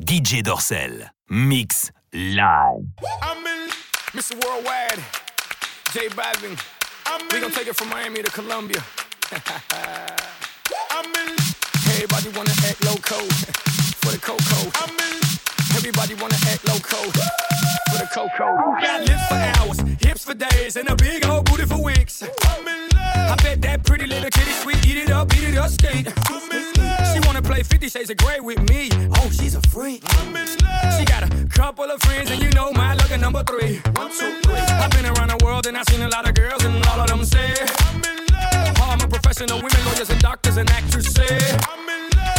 DJ Dorsel. Mix live. I'm in Mr. Worldwide, J Balvin. We gonna take it from Miami to Colombia. I'm in. Everybody wanna act loco for the cocoa. I'm in. Everybody wanna act loco for the cocoa. Got lips for hours, hips for days, and a big old booty for weeks. I'm in love. I bet that pretty little kitty sweet, eat it up, eat it up, skate. I'm in love. She wanna play 50 Shades of Grey with me. Oh, she's a freak. I'm in love. She got a couple of friends, and you know my lucky number three. One, two, three. I've been around the world, and I've seen a lot of girls, and all of them say, I'm in love. Oh, I'm professional, women, lawyers, and doctors, and actors say, I'm.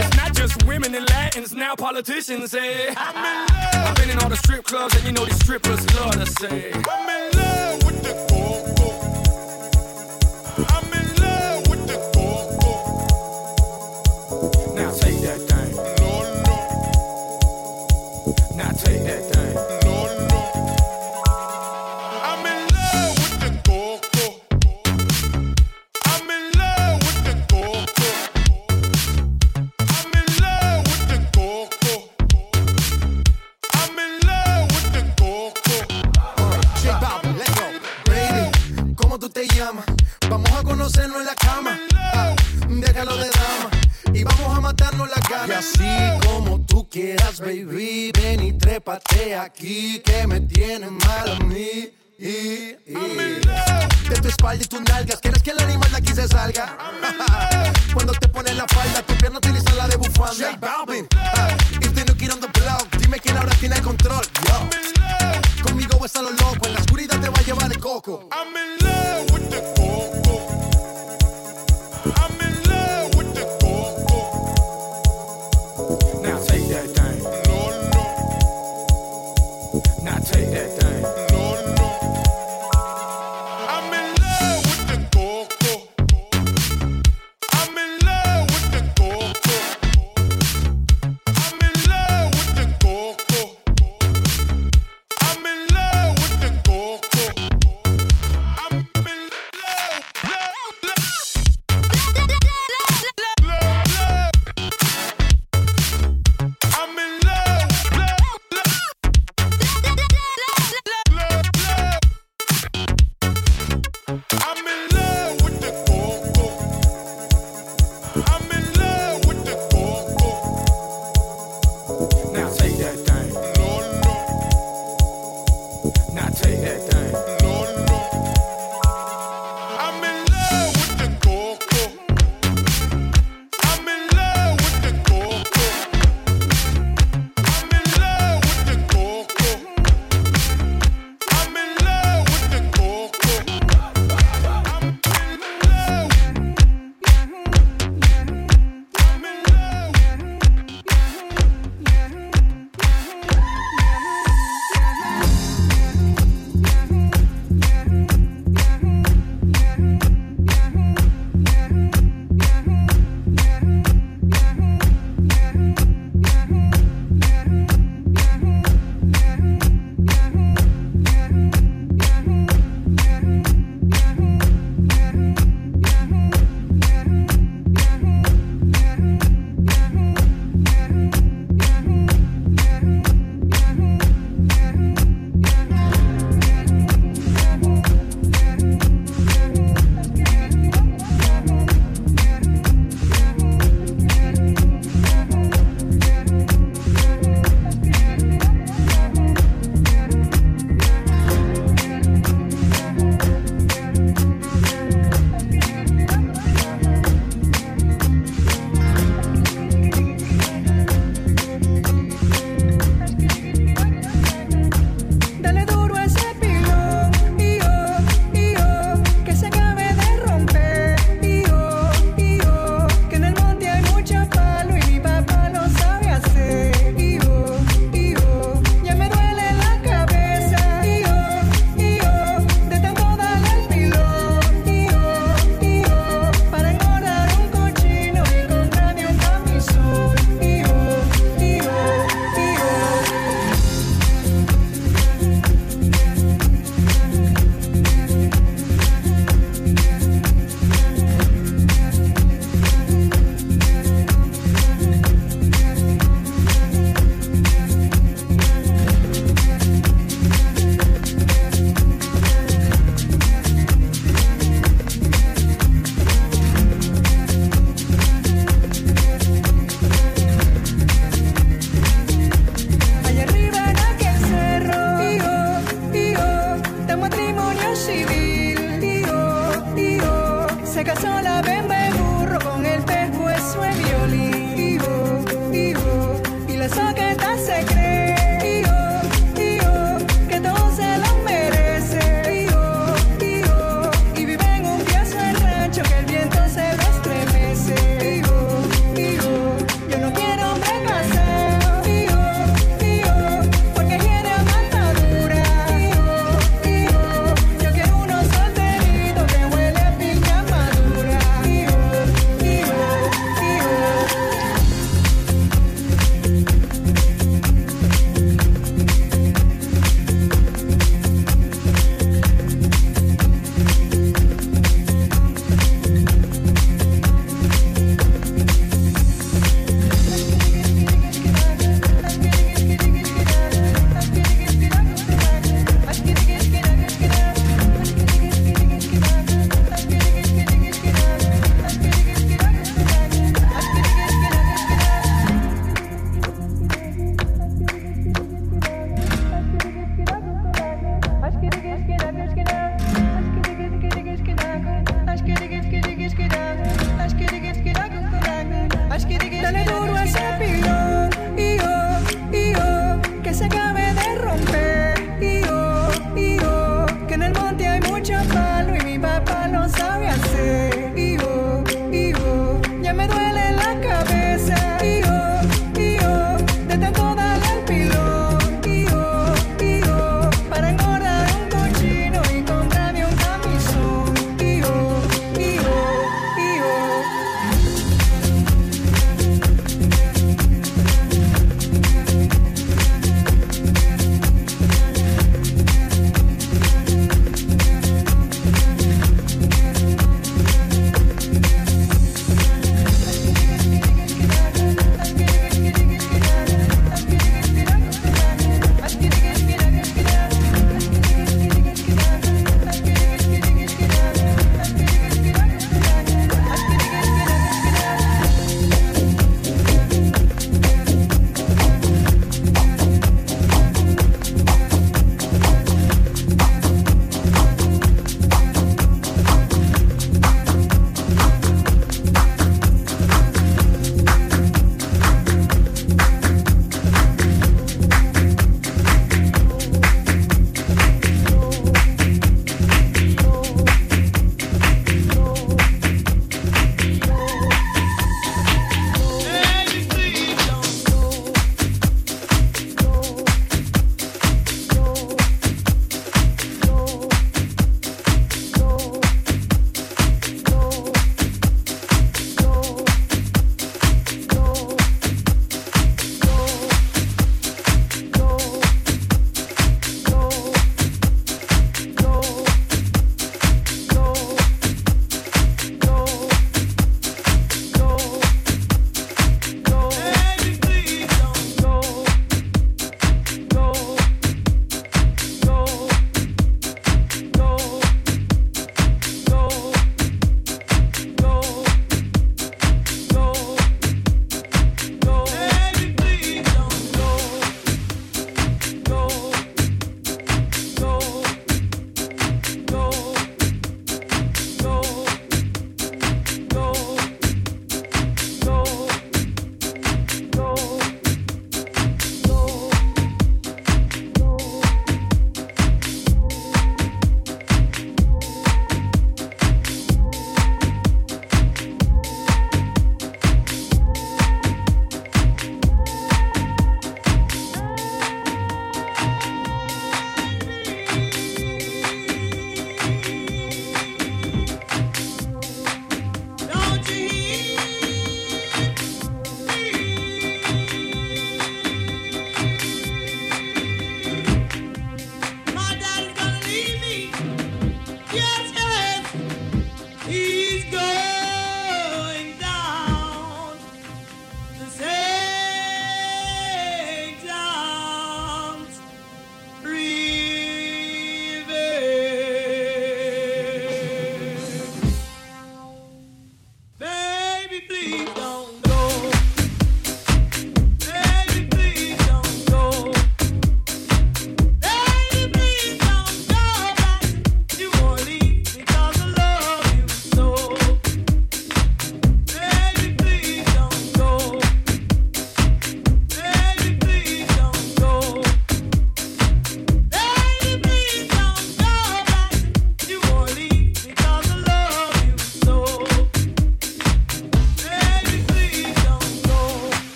It's not just women and Latins, now politicians say, I'm in love. I've been in all the strip clubs, and you know these strippers love to say, I'm in love with the go-go. Así como tú quieras, baby. Ven y trépate aquí. Que me tiene mal a mí. Y, y- de tu espalda y tus nalgas, ¿quieres que el animal de aquí se salga? Cuando te pones la falda, tu pierna utiliza la de bufanda. Balvin, ah, if the new kid on the block, dime quién ahora tiene el control. Yo. Conmigo está lo loco, en la oscuridad te va a llevar el coco. I'm in love with the go-go.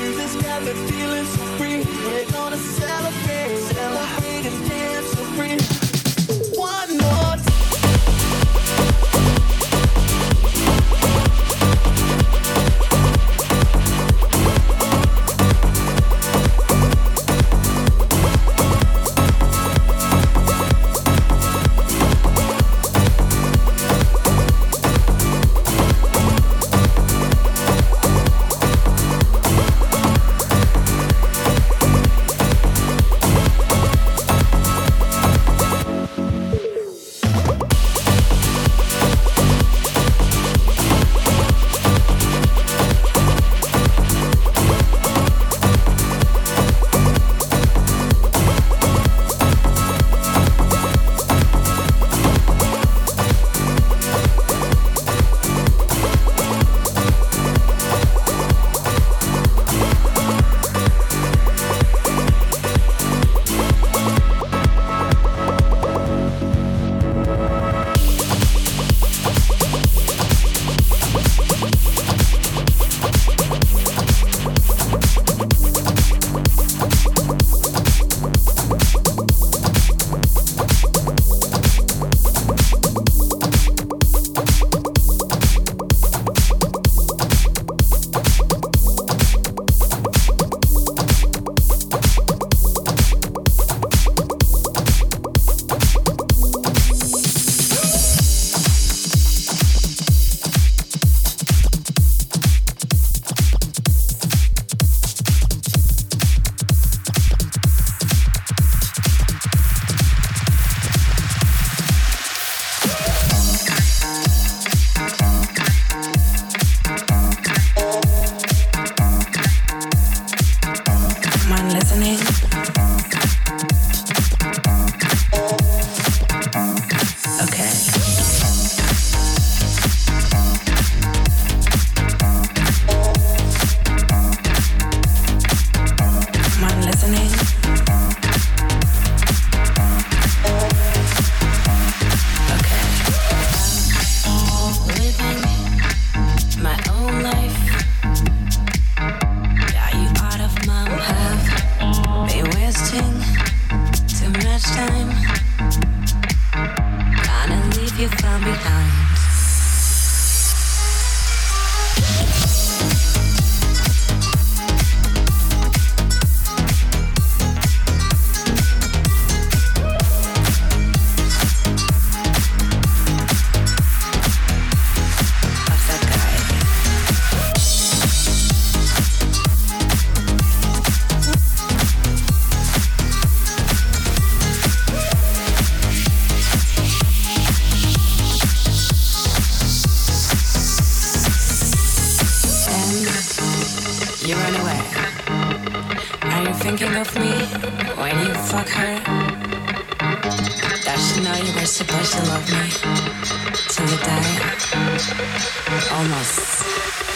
Got me feeling so free. We're gonna celebrate, celebrate and dance so free. Run away. Are you thinking of me when you fuck her? Does she know you were supposed to love me till you die? Almost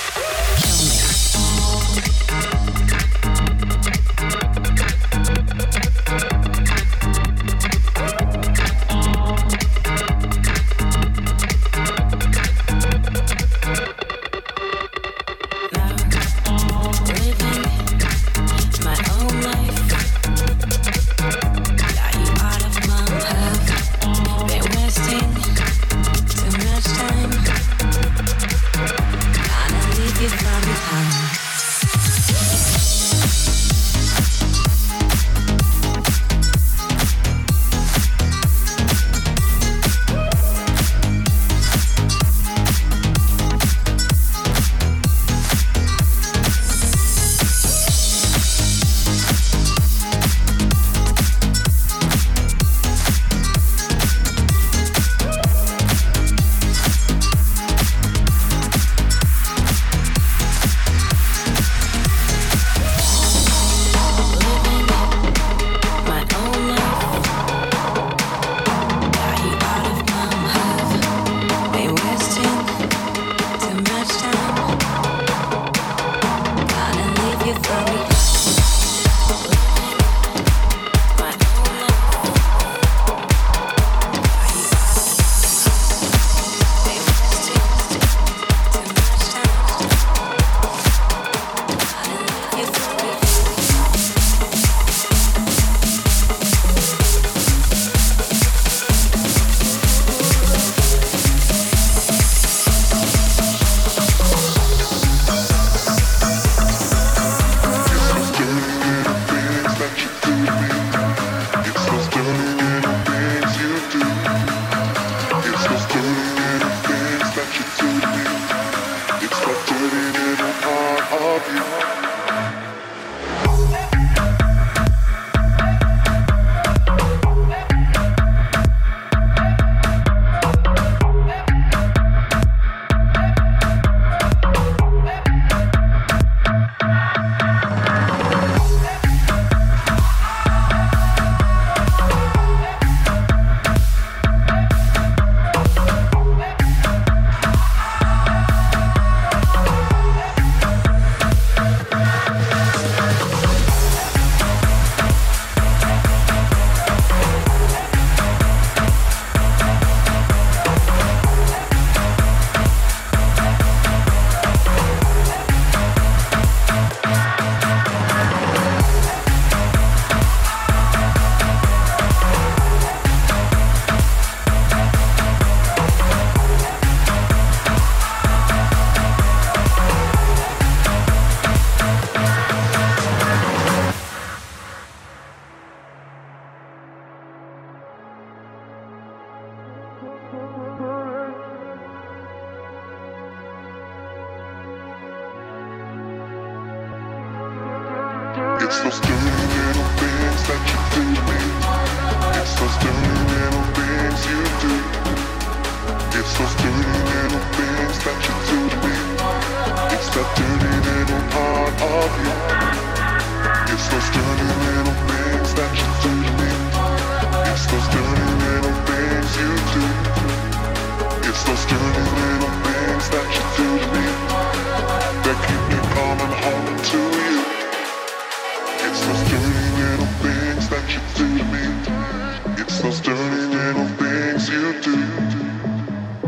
do.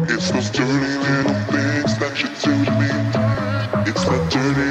It's those dirty little things that you do to me. It's that dirty.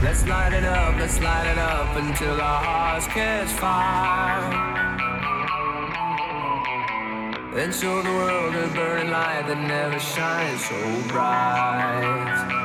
Let's light it up, let's light it up until our hearts catch fire. And show the world a burning light that never shines so bright.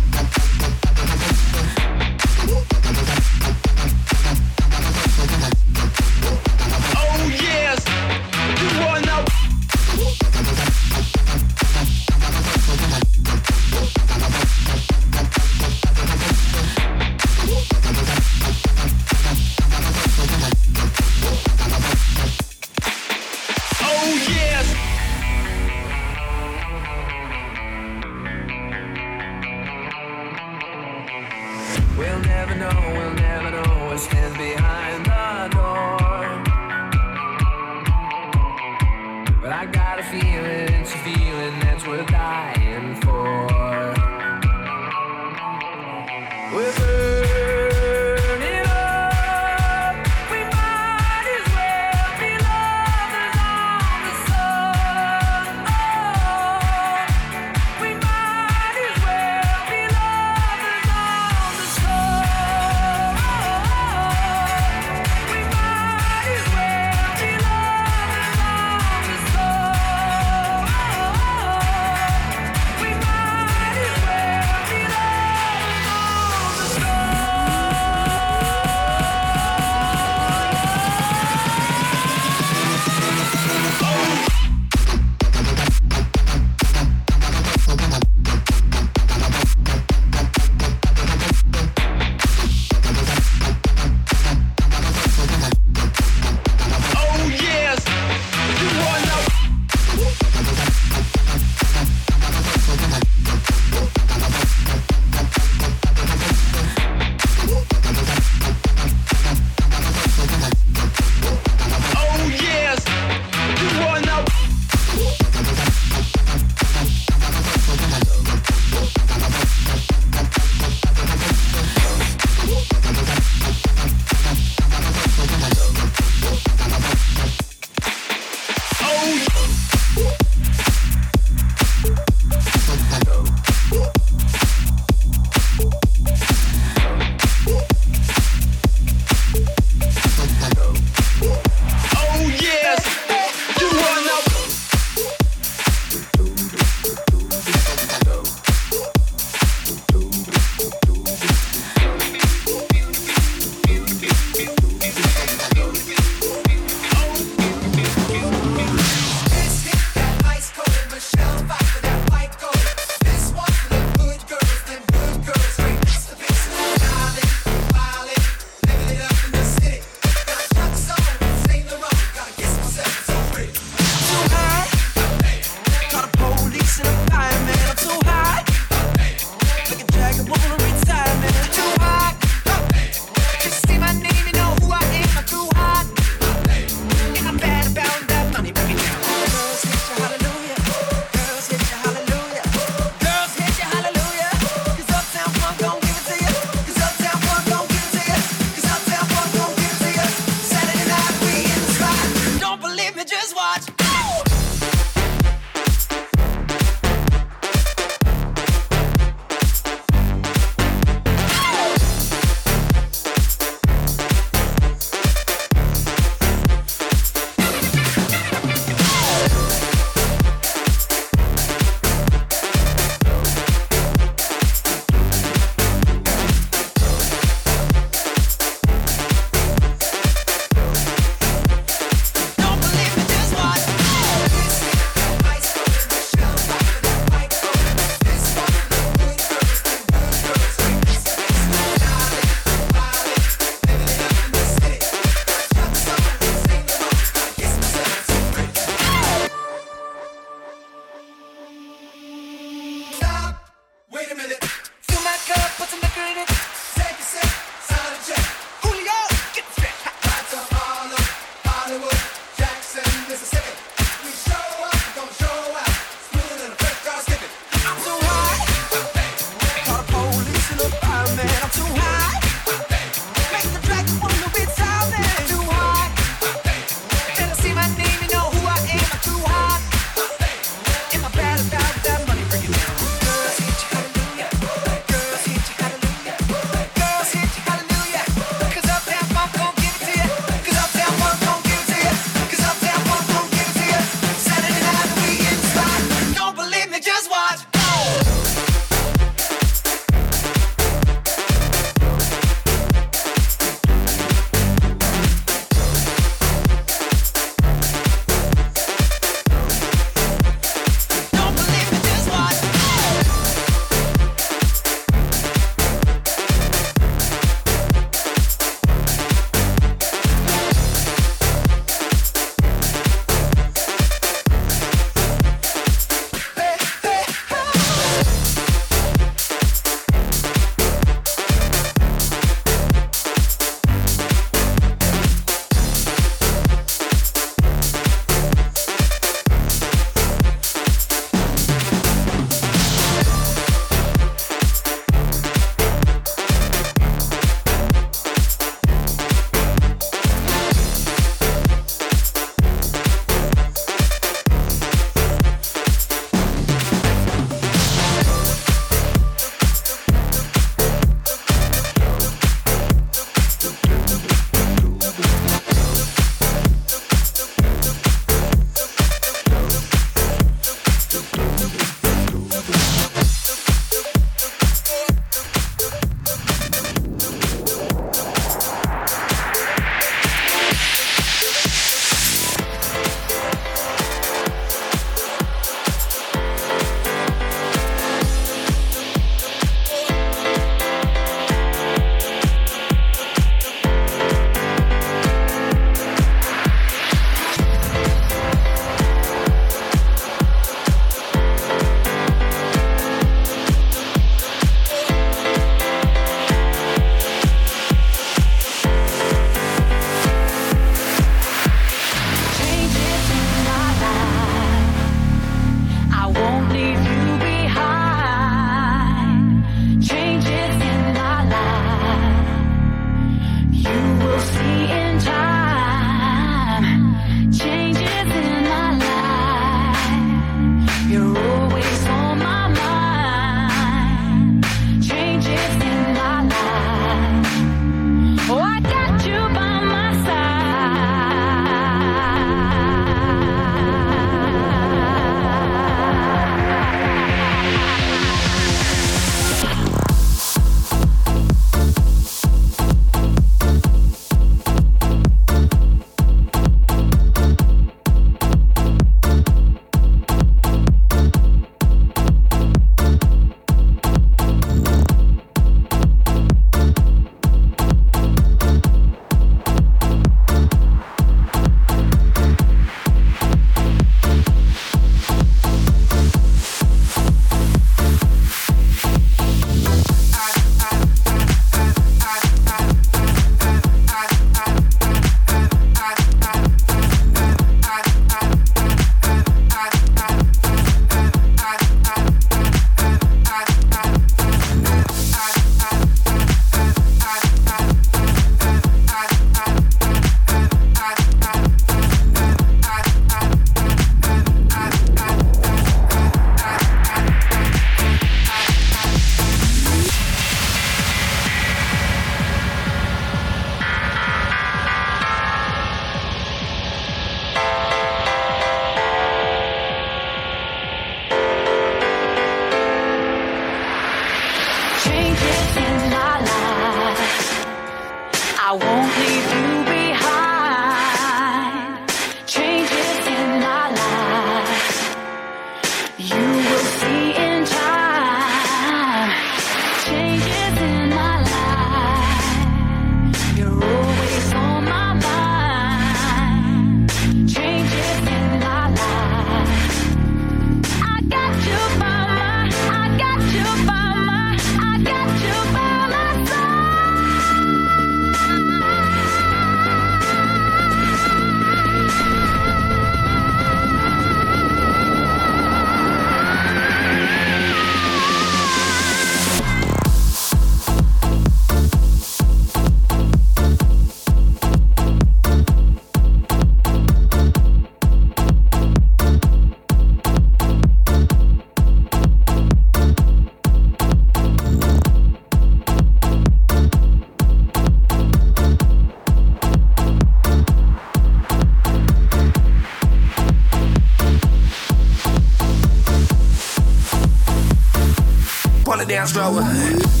The dance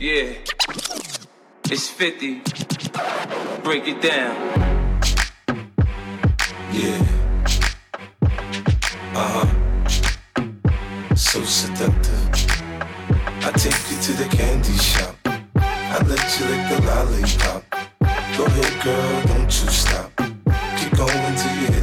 Yeah. It's 50. Break it down. Yeah. Uh huh. So seductive. I take you to the candy shop. I let you lick the lollipop. Go ahead, girl, don't you stop. Keep going till you